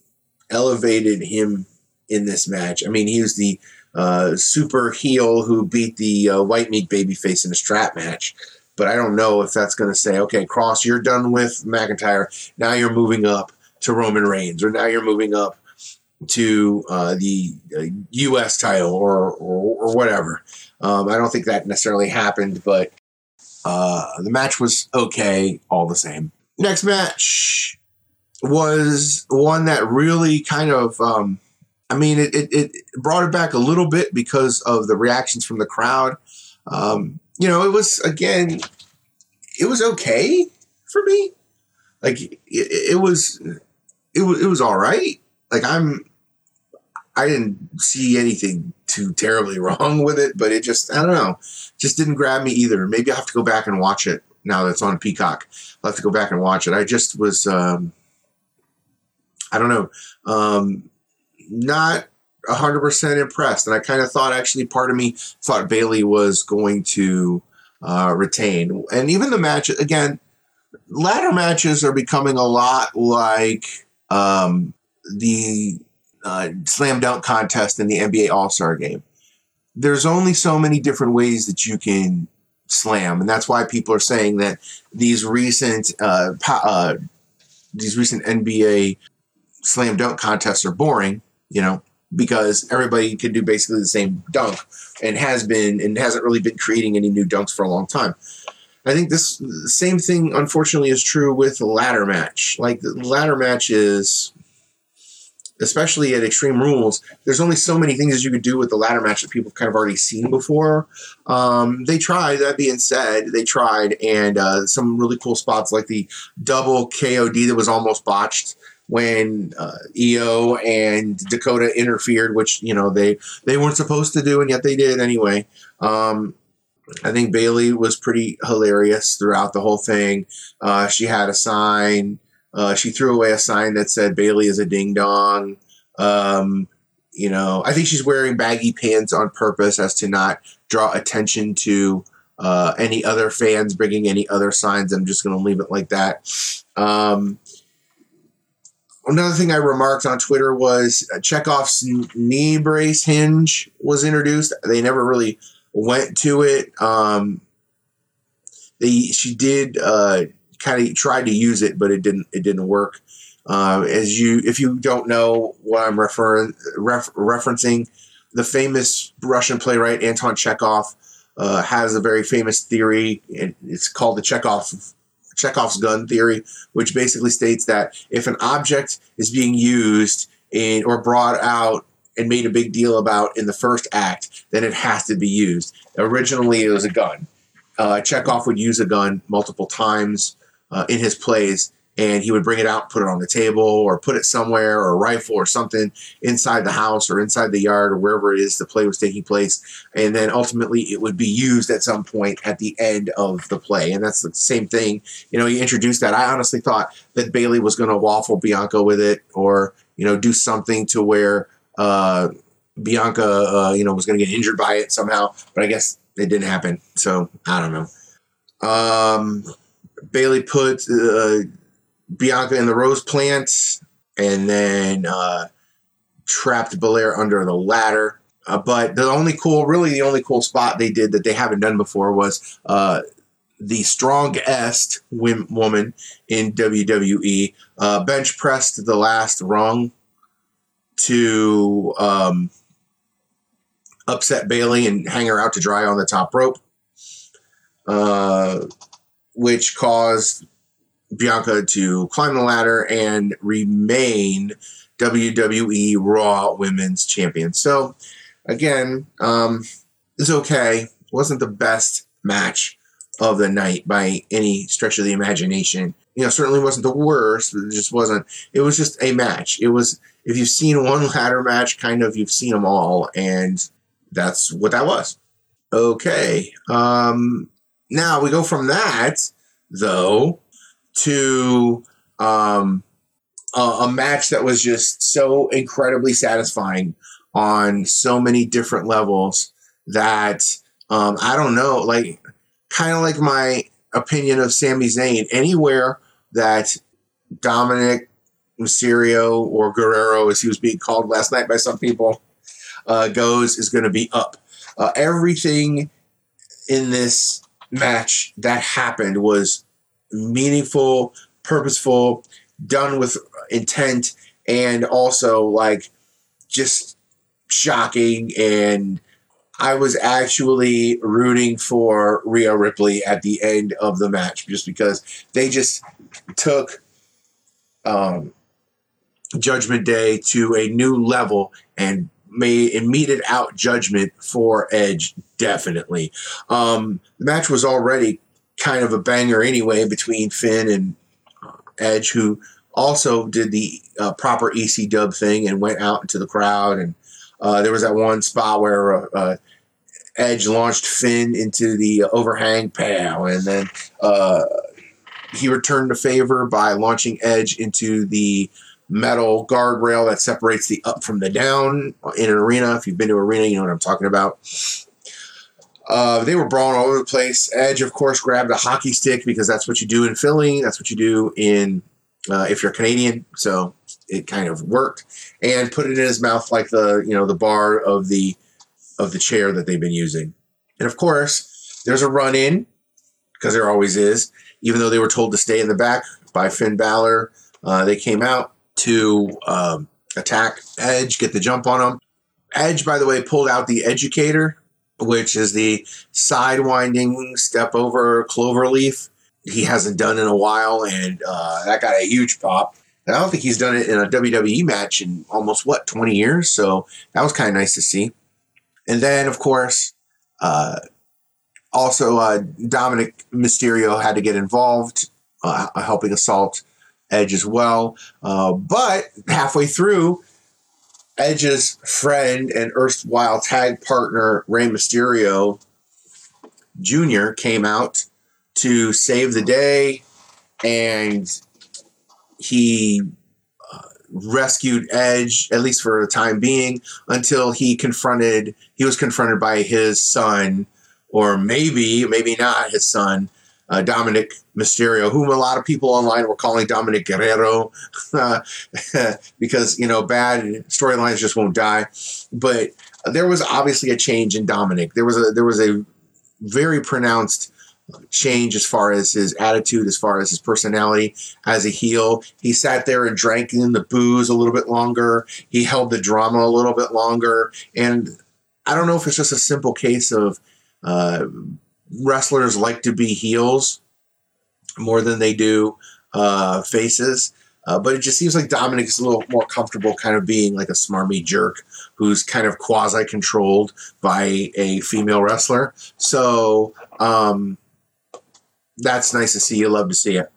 elevated him in this match. I mean, he was the uh, super heel who beat the uh, white meat babyface in a strap match but I don't know if that's going to say, okay, Kross, you're done with McIntyre. Now you're moving up to Roman Reigns, or now you're moving up to uh, the uh, U.S. title or or, or whatever. Um, I don't think that necessarily happened, but uh, the match was okay all the same. Next match was one that really kind of, um, I mean, it, it, it, brought it back a little bit because of the reactions from the crowd. Um, you know, it was, again, it was okay for me. Like, it, it was, it was, it was all right. Like, I'm, I didn't see anything too terribly wrong with it, but it just, I don't know, just didn't grab me either. Maybe I have to go back and watch it now that's on Peacock. I'll have to go back and watch it. I just was, um, I don't know, um, not 100% impressed. And I kind of thought, actually, part of me thought Bayley was going to uh, retain. And even the match, again, ladder matches are becoming a lot like um, the uh, slam dunk contest in the NBA All Star game. There's only so many different ways that you can slam, and that's why people are saying that these recent uh, uh, these recent NBA slam dunk contests are boring. You know, because everybody can do basically the same dunk and has been and hasn't really been creating any new dunks for a long time. I think this same thing, unfortunately, is true with the ladder match. Like the ladder match is especially at Extreme Rules, there's only so many things that you could do with the ladder match that people have kind of already seen before. Um, they tried, that being said, they tried, and uh, some really cool spots like the double KOD that was almost botched when uh, Io and Dakota interfered, which you know they they weren't supposed to do, and yet they did anyway. Um, I think Bayley was pretty hilarious throughout the whole thing. Uh, she had a sign uh, she threw away a sign that said Bayley is a ding dong. Um, you know, I think she's wearing baggy pants on purpose as to not draw attention to uh, any other fans bringing any other signs. I'm just going to leave it like that. Um, another thing I remarked on Twitter was Chekhov's knee brace hinge was introduced. They never really went to it. Um, they she did uh, kind of tried to use it, but it didn't. It didn't work. Uh, as you, if you don't know what I'm referring ref, referencing, the famous Russian playwright Anton Chekhov uh, has a very famous theory. It's called the Chekhov Chekhov's gun theory, which basically states that if an object is being used in or brought out and made a big deal about in the first act, then it has to be used. Originally, it was a gun. Uh, Chekhov would use a gun multiple times uh, in his plays, and he would bring it out, put it on the table, or put it somewhere, or a rifle or something inside the house or inside the yard or wherever it is the play was taking place, and then ultimately it would be used at some point at the end of the play, and that's the same thing. You know, he introduced that. I honestly thought that Bayley was going to waffle Bianca with it, or you know, do something to where. Uh, Bianca, uh, you know, was going to get injured by it somehow, but I guess it didn't happen. So I don't know. Um, Bayley put uh, Bianca in the rose plant and then uh, trapped Belair under the ladder. Uh, but the only cool, really, the only cool spot they did that they haven't done before was uh, the strongest wim woman in WWE uh, bench pressed the last rung to um, upset Bayley and hang her out to dry on the top rope. Uh, which caused Bianca to climb the ladder and remain WWE Raw Women's Champion. So, again, um, it's okay. wasn't the best match of the night by any stretch of the imagination. You know, certainly wasn't the worst. It just wasn't. It was just a match. It was. If you've seen one ladder match, kind of, you've seen them all, and that's what that was. Okay. Um, now we go from that, though, to um, a, a match that was just so incredibly satisfying on so many different levels that um, I don't know, like kind of like my opinion of Sami Zayn. Anywhere that Dominik Mysterio or Guerrero, as he was being called last night by some people, uh, goes is going to be up. Uh, everything in this match that happened was meaningful, purposeful, done with intent, and also like just shocking. And I was actually rooting for Rhea Ripley at the end of the match just because they just took um, Judgment Day to a new level and made meted out Judgment for Edge definitely. Um, the match was already kind of a banger anyway between Finn and Edge, who also did the uh, proper EC dub thing and went out into the crowd. And uh, there was that one spot where uh, Edge launched Finn into the overhang pow, and then uh, he returned the favor by launching Edge into the metal guardrail that separates the up from the down in an arena. If you've been to an arena, you know what I'm talking about. Uh, they were brawling all over the place. Edge, of course, grabbed a hockey stick because that's what you do in Philly. That's what you do in uh, if you're Canadian. So it kind of worked, and put it in his mouth like the you know the bar of the of the chair that they've been using. And of course, there's a run in because there always is. Even though they were told to stay in the back by Finn Balor, uh, they came out to um, attack Edge, get the jump on him. Edge, by the way, pulled out the Educator, which is the sidewinding step over clover leaf. He hasn't done in a while, and uh, that got a huge pop. And I don't think he's done it in a WWE match in almost what 20 years, so that was kind of nice to see. And then, of course, uh, also uh, Dominik Mysterio had to get involved, uh, helping assault Edge as well. Uh, but halfway through, Edge's friend and erstwhile tag partner Rey Mysterio Jr. came out to save the day, and he uh, rescued Edge at least for the time being until he confronted he was confronted by his son, or maybe maybe not his son, uh, Dominik Mysterio, whom a lot of people online were calling Dominic Guerrero, uh, because you know bad storylines just won't die. But there was obviously a change in Dominic. There was a there was a very pronounced change as far as his attitude, as far as his personality as a heel. He sat there and drank in the booze a little bit longer. He held the drama a little bit longer, and I don't know if it's just a simple case of. Uh, wrestlers like to be heels more than they do uh, faces. Uh, but it just seems like Dominic is a little more comfortable kind of being like a smarmy jerk who's kind of quasi controlled by a female wrestler. So um, that's nice to see. You love to see it.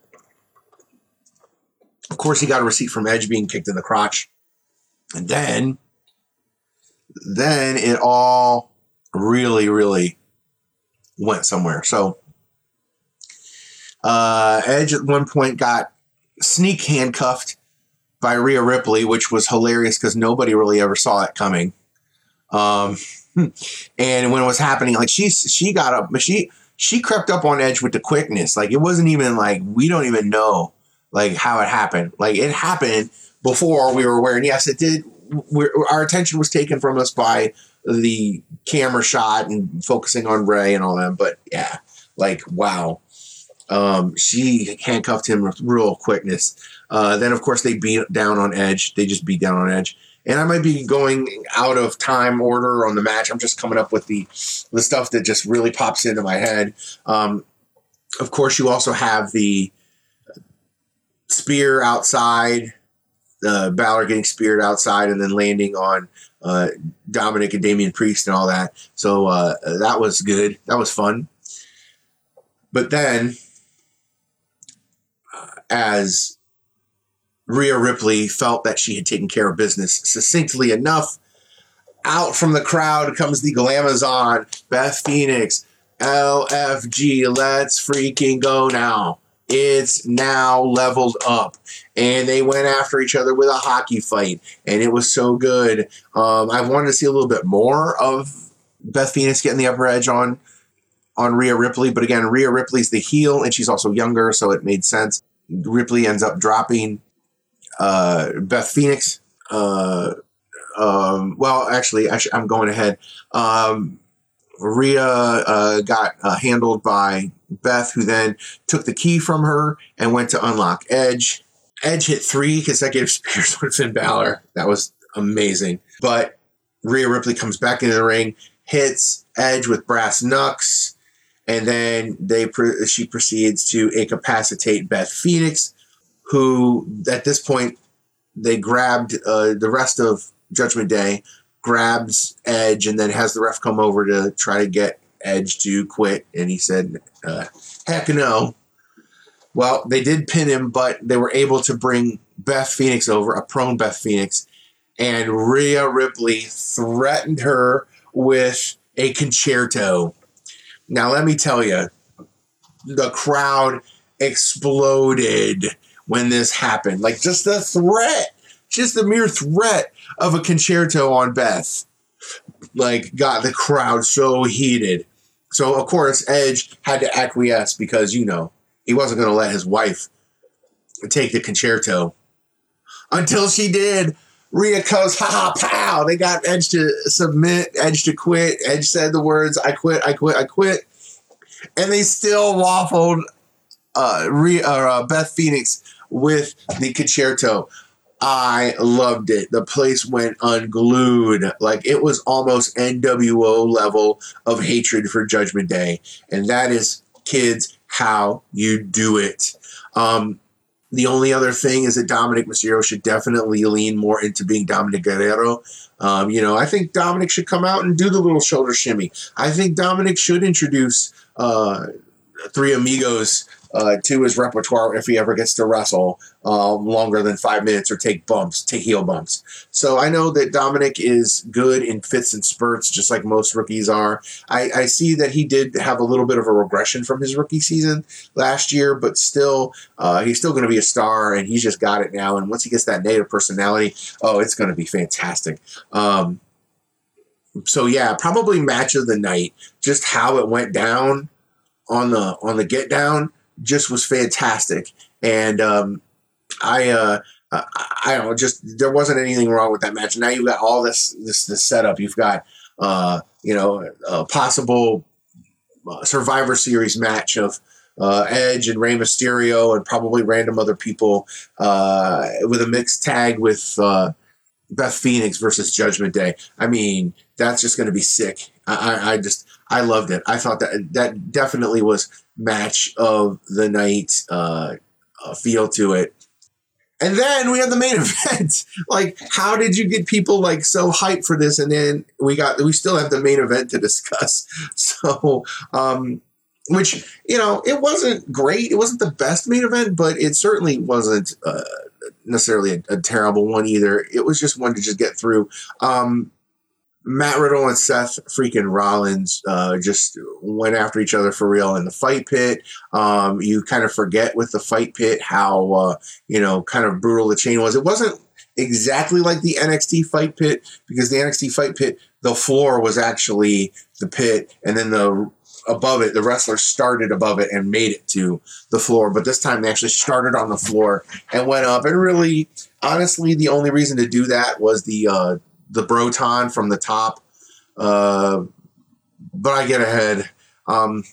Of course, he got a receipt from Edge being kicked in the crotch. And then, then it all really, really went somewhere. So uh, Edge at one point got sneak handcuffed by Rhea Ripley, which was hilarious because nobody really ever saw it coming. Um, and when it was happening, like she she got up, she she crept up on Edge with the quickness. Like it wasn't even like we don't even know like how it happened. Like it happened before we were aware. And yes, it did. our attention was taken from us by the camera shot and focusing on Ray and all that. But yeah, like wow. Um, she handcuffed him with real quickness. Uh, then of course they beat down on Edge. They just beat down on Edge. And I might be going out of time order on the match. I'm just coming up with the the stuff that just really pops into my head. Um, of course, you also have the spear outside, uh, Balor getting speared outside and then landing on uh, Dominic and Damian Priest and all that. So uh, that was good. That was fun. But then, uh, as Rhea Ripley felt that she had taken care of business succinctly enough, out from the crowd comes the Glamazon, Beth Phoenix, LFG. Let's freaking go now. It's now leveled up. And they went after each other with a hockey fight. And it was so good. Um, I wanted to see a little bit more of Beth Phoenix getting the upper edge on on Rhea Ripley. But again, Rhea Ripley's the heel, and she's also younger, so it made sense. Ripley ends up dropping uh, Beth Phoenix. Uh, um, well, actually, I'm going ahead. Um, Rhea uh, got uh, handled by Beth, who then took the key from her and went to unlock Edge. Edge hit three consecutive spears with Finn Balor. That was amazing. But Rhea Ripley comes back into the ring, hits Edge with brass knucks, and then they she proceeds to incapacitate Beth Phoenix, who at this point they grabbed uh, the rest of Judgment Day, grabs Edge, and then has the ref come over to try to get Edge to quit, and he said, uh, "Heck no." Well, they did pin him, but they were able to bring Beth Phoenix over, a prone Beth Phoenix, and Rhea Ripley threatened her with a Con-Chair-To. Now, let me tell you, the crowd exploded when this happened. Like, just the threat, just the mere threat of a Con-Chair-To on Beth, like, got the crowd so heated. So, of course, Edge had to acquiesce because, you know, he wasn't going to let his wife take the Con-Chair-To. Until she did. Rhea goes, ha ha, pow. They got Edge to submit, Edge to quit. Edge said the words, I quit, I quit, I quit. And they still waffled uh, Rhea, uh, Beth Phoenix with the Con-Chair-To. I loved it. The place went unglued. Like it was almost NWO level of hatred for Judgment Day. And that is, kids, how you do it. Um, the only other thing is that Dominik Mysterio should definitely lean more into being Dominic Guerrero. Um, you know, I think Dominic should come out and do the little shoulder shimmy. I think Dominic should introduce uh, Three Amigos uh, to his repertoire if he ever gets to wrestle um, longer than five minutes or take bumps, take heel bumps. So I know that Dominic is good in fits and spurts, just like most rookies are. I, I see that he did have a little bit of a regression from his rookie season last year, but still, uh, he's still going to be a star, and he's just got it now. And once he gets that native personality, oh, it's going to be fantastic. Um, so yeah, probably match of the night. Just how it went down on the on the get down just was fantastic. And um, I, uh, I don't know, just there wasn't anything wrong with that match. Now you've got all this this this setup. You've got uh, you know a possible uh, Survivor Series match of uh, Edge and Rey Mysterio and probably random other people uh, with a mixed tag with uh, Beth Phoenix versus Judgment Day. I mean, that's just going to be sick. I, I, I just I loved it. I thought that that definitely was match of the night uh, uh, feel to it. And then we have the main event. like, how did you get people like so hyped for this? And then we got we still have the main event to discuss. So, um, which you know, it wasn't great. It wasn't the best main event, but it certainly wasn't uh, necessarily a, a, terrible one either. It was just one to just get through. Um, Matt Riddle and Seth freaking Rollins uh, just went after each other for real in the fight pit. Um, you kind of forget with the fight pit how uh, you know kind of brutal the chain was. It wasn't exactly like the NXT fight pit because the NXT fight pit the floor was actually the pit, and then the above it the wrestler started above it and made it to the floor. But this time they actually started on the floor and went up. And really, honestly, the only reason to do that was the uh, the Broton from the top. Uh, but I get ahead. Um,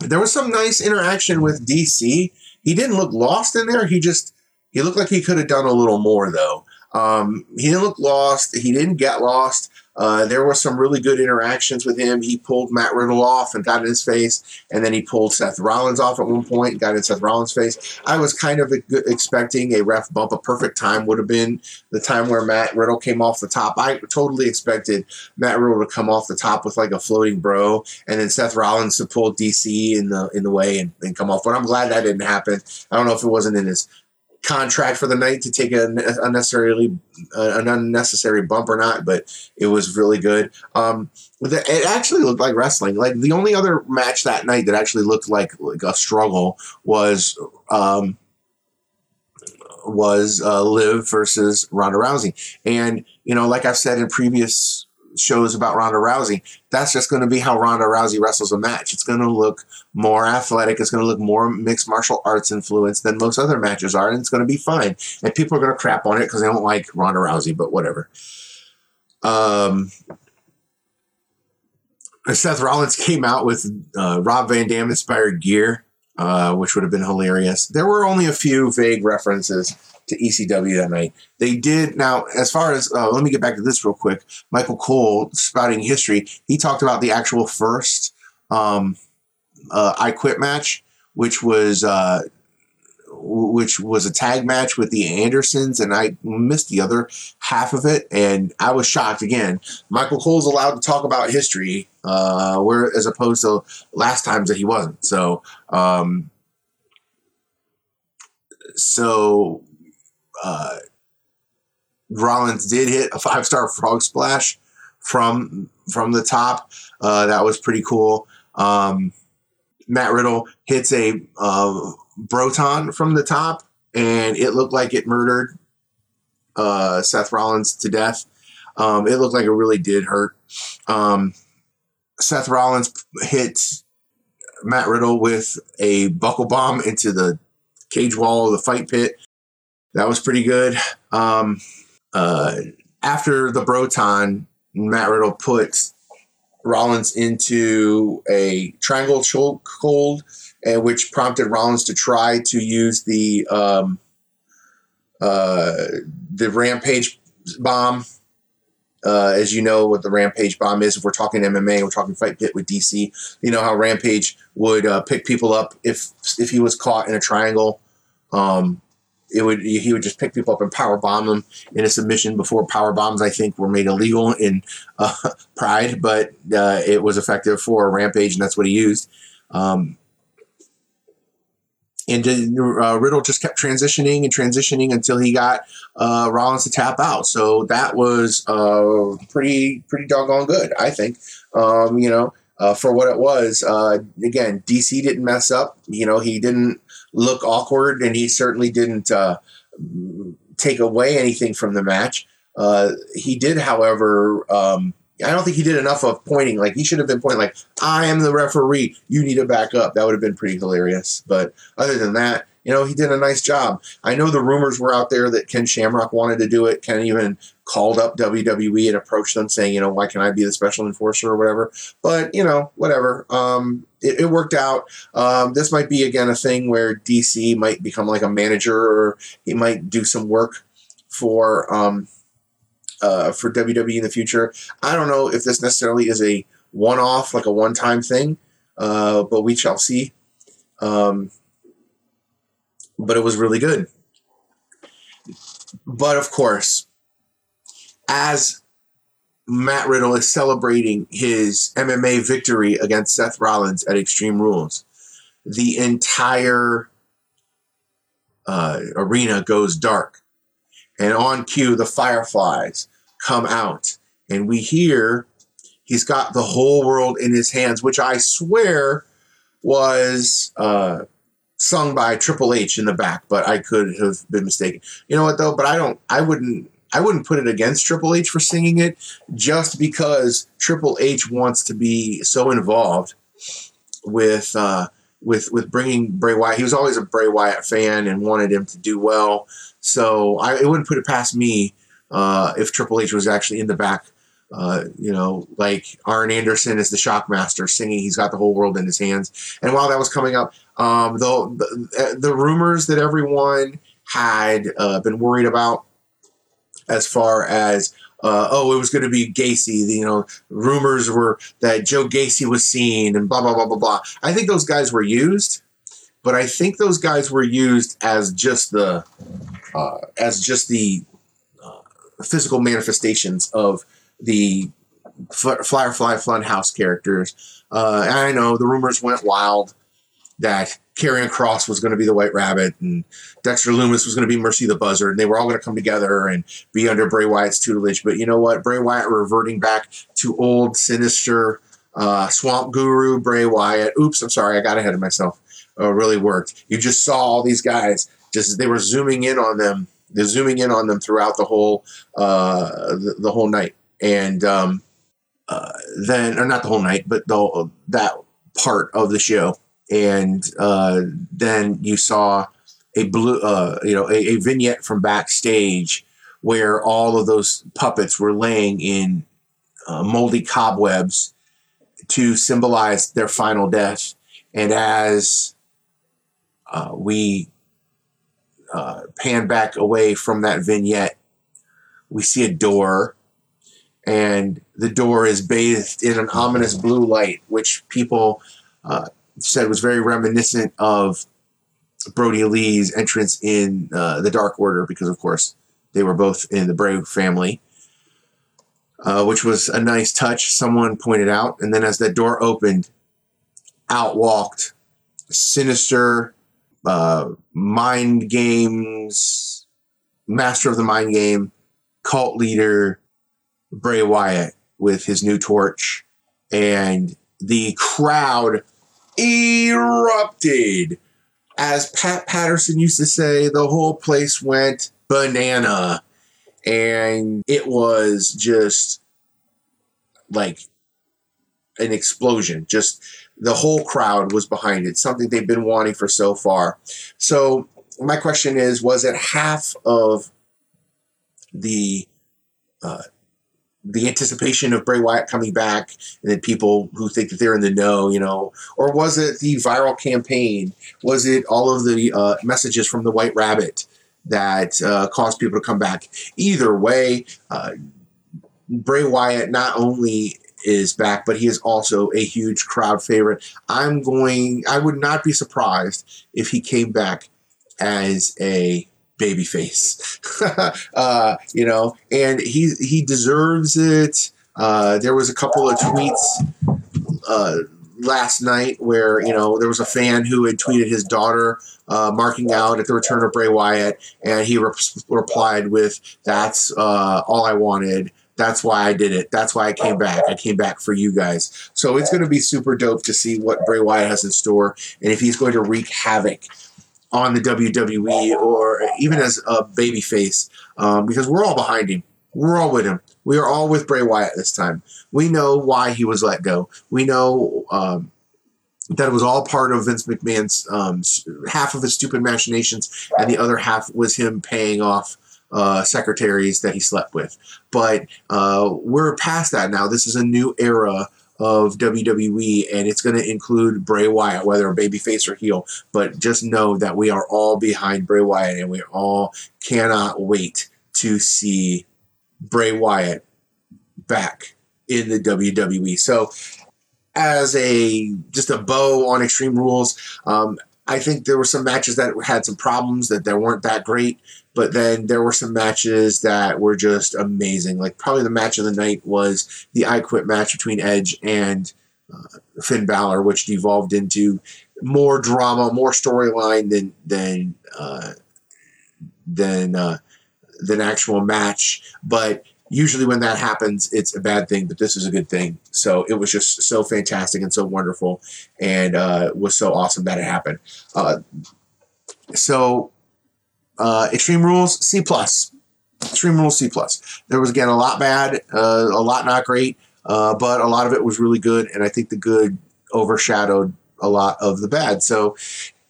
there was some nice interaction with DC. He didn't look lost in there. He just he looked like he could have done a little more though. Um, he didn't look lost. He didn't get lost. Uh, there were some really good interactions with him. He pulled Matt Riddle off and got in his face, and then he pulled Seth Rollins off at one point and got in Seth Rollins' face. I was kind of expecting a ref bump. A perfect time would have been the time where Matt Riddle came off the top. I totally expected Matt Riddle to come off the top with like a floating bro, and then Seth Rollins to pull DC in the in the way and, and come off. But I'm glad that didn't happen. I don't know if it wasn't in his contract for the night to take an unnecessarily uh, an unnecessary bump or not, but it was really good. Um, it actually looked like wrestling. Like the only other match that night that actually looked like like a struggle was um, was uh, Liv versus Ronda Rousey, and you know, like I've said in previous shows about Ronda Rousey, that's just going to be how Ronda Rousey wrestles a match. It's going to look more athletic. It's going to look more mixed martial arts influence than most other matches are, and it's going to be fine. And people are going to crap on it because they don't like Ronda Rousey, but whatever. Um, Seth Rollins came out with uh, Rob Van Dam inspired gear, uh, which would have been hilarious. There were only a few vague references to ECW that night. They did now. As far as uh, let me get back to this real quick. Michael Cole spouting history. He talked about the actual first um, uh, I Quit match, which was uh, which was a tag match with the Andersons, and I missed the other half of it, and I was shocked again. Michael Cole's allowed to talk about history, uh, where as opposed to last times that he wasn't. So, um, so uh, Rollins did hit a five star frog splash from from the top. Uh, that was pretty cool. Um, Matt Riddle hits a uh, Broton from the top, and it looked like it murdered uh, Seth Rollins to death. Um, it looked like it really did hurt. Um, Seth Rollins hits Matt Riddle with a buckle bomb into the cage wall of the fight pit. That was pretty good. Um, uh, after the Broton, Matt Riddle put Rollins into a triangle chokehold and which prompted Rollins to try to use the um, uh, the Rampage bomb. Uh, as you know, what the Rampage bomb is, if we're talking MMA, we're talking Fight Pit with DC. You know how Rampage would uh, pick people up if if he was caught in a triangle. Um, it would he would just pick people up and power bomb them in a submission before power bombs I think were made illegal in uh, Pride, but uh, it was effective for Rampage, and that's what he used. Um, and uh, Riddle just kept transitioning and transitioning until he got uh, Rollins to tap out. So that was uh, pretty pretty doggone good, I think. Um, you know, uh, for what it was. Again, DC didn't mess up. You know, he didn't look awkward, and he certainly didn't uh, take away anything from the match. Uh, he did, however. Um, I don't think he did enough of pointing. Like he should have been pointing, like I am the referee. You need to back up. That would have been pretty hilarious. But other than that, you know, he did a nice job. I know the rumors were out there that Ken Shamrock wanted to do it. Ken even called up WWE and approached them saying, you know, why can I be the special enforcer or whatever? But, you know, whatever. Um, it, it, worked out. Um, this might be, again, a thing where DC might become like a manager or he might do some work for. Um, uh, for WWE in the future. I don't know if this necessarily is a one-off, like a one-time thing, uh, but we shall see. Um, but it was really good. But of course, as Matt Riddle is celebrating his MMA victory against Seth Rollins at Extreme Rules, the entire uh, arena goes dark. And on cue, the Fireflies come out. And we hear he's got the whole world in his hands, which I swear was uh, sung by Triple H in the back, but I could have been mistaken. You know what though? But I don't. I wouldn't. I wouldn't put it against Triple H for singing it, just because Triple H wants to be so involved with uh, with with bringing Bray Wyatt. He was always a Bray Wyatt fan and wanted him to do well. So I it wouldn't put it past me uh, if Triple H was actually in the back. Uh, you know, like Arn Anderson is the Shockmaster singing, he's got the whole world in his hands. And while that was coming up, um, the, the, the rumors that everyone had uh, been worried about as far as uh, oh, it was going to be Gacy. You know, rumors were that Joe Gacy was seen and blah blah blah blah blah. I think those guys were used, but I think those guys were used as just the uh, as just the physical manifestations of the Firefly Funhouse characters. Uh, I know the rumors went wild that Karrion Kross was going to be the White Rabbit and Dexter Lumis was going to be Mercy the Buzzard, and they were all going to come together and be under Bray Wyatt's tutelage. But you know what? Bray Wyatt reverting back to old, sinister uh, swamp guru Bray Wyatt. Oops, I'm sorry, I got ahead of myself. Uh, really worked. You just saw all these guys just they were zooming in on them they're zooming in on them throughout the whole uh, the, the whole night, and um, uh, then or not the whole night, but the that part of the show, and uh, then you saw a blue, uh, you know, a, a, vignette from backstage where all of those puppets were laying in uh, moldy cobwebs to symbolize their final death, and as uh, we uh, pan back away from that vignette, we see a door, and the door is bathed in an ominous blue light, which people uh, said was very reminiscent of Brodie Lee's entrance in uh, the Dark Order, because of course they were both in the Bray family. Uh, which was a nice touch, someone pointed out. And then as that door opened, out walked sinister uh, mind games, master of the mind game, cult leader Bray Wyatt with his new torch, and the crowd erupted. As Pat Patterson used to say, the whole place went banana. And it was just like an explosion. Just the whole crowd was behind it, something they've been wanting for so far. So, my question is was it half of the uh, the anticipation of Bray Wyatt coming back, and then people who think that they're in the know, you know, or was it the viral campaign? Was it all of the uh, messages from the White Rabbit that uh, caused people to come back? Either way, uh, Bray Wyatt not only is back, but he is also a huge crowd favorite. I'm going. I would not be surprised if he came back as a babyface. uh, you know, and he he deserves it. Uh, there was a couple of tweets uh, last night where you know there was a fan who had tweeted his daughter uh, marking out at the return of Bray Wyatt, and he re- replied with, "That's uh, all I wanted." That's why I did it. That's why I came back. I came back for you guys. So it's going to be super dope to see what Bray Wyatt has in store and if he's going to wreak havoc on the WWE or even as a babyface, um, because we're all behind him. We're all with him. We are all with Bray Wyatt this time. We know why he was let go. We know um, that it was all part of Vince McMahon's um, half of his stupid machinations, and the other half was him paying off uh, secretaries that he slept with. But uh, we're past that now. This is a new era of WWE, and it's going to include Bray Wyatt, whether a babyface or heel. But just know that we are all behind Bray Wyatt, and we all cannot wait to see Bray Wyatt back in the WWE. So, as a just a bow on Extreme Rules, um, I think there were some matches that had some problems that they weren't that great. But then there were some matches that were just amazing. Like probably the match of the night was the I Quit match between Edge and uh, Finn Balor, which devolved into more drama, more storyline than than uh, than uh, than actual match. But usually when that happens, it's a bad thing. But this is a good thing. So it was just so fantastic and so wonderful, and uh, was so awesome that it happened. Uh, so uh, Extreme Rules C plus. Extreme Rules C plus. There was again a lot bad, uh, a lot not great, uh, but a lot of it was really good, and I think the good overshadowed a lot of the bad. So,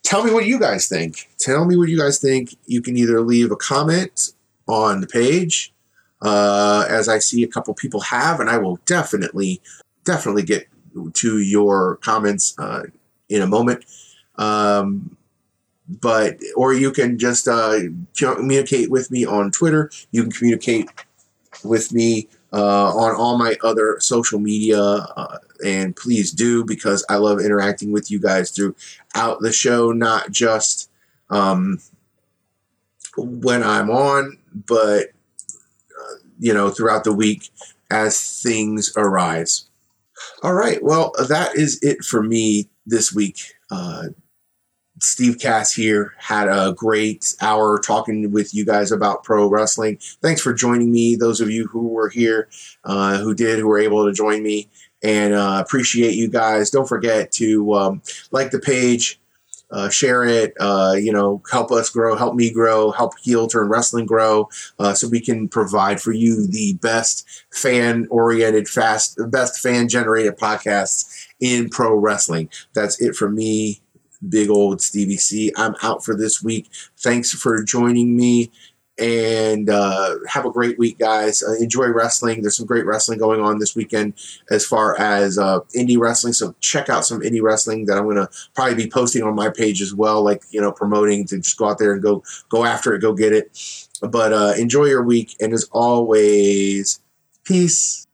tell me what you guys think. Tell me what you guys think. You can either leave a comment on the page, uh, as I see a couple people have, and I will definitely, definitely get to your comments uh, in a moment. Um, but or you can just uh, communicate with me on Twitter. You can communicate with me uh, on all my other social media, uh, and please do because I love interacting with you guys throughout the show, not just um, when I'm on, but uh, you know throughout the week as things arise. All right, well that is it for me this week. Uh, Steve Cass here had a great hour talking with you guys about pro wrestling. Thanks for joining me. Those of you who were here, uh, who did, who were able to join me, and uh, appreciate you guys. Don't forget to um, like the page, uh, share it. Uh, you know, help us grow, help me grow, help Heel Turn Wrestling grow, uh, so we can provide for you the best fan-oriented, fast, best fan-generated podcasts in pro wrestling. That's it for me big old Stevie C. I'm out for this week. Thanks for joining me, and uh, have a great week, guys. Uh, enjoy wrestling. There's some great wrestling going on this weekend as far as uh, indie wrestling. So check out some indie wrestling that I'm going to probably be posting on my page as well, like you know, promoting to just go out there and go go after it, go get it. But uh, enjoy your week, and as always, peace.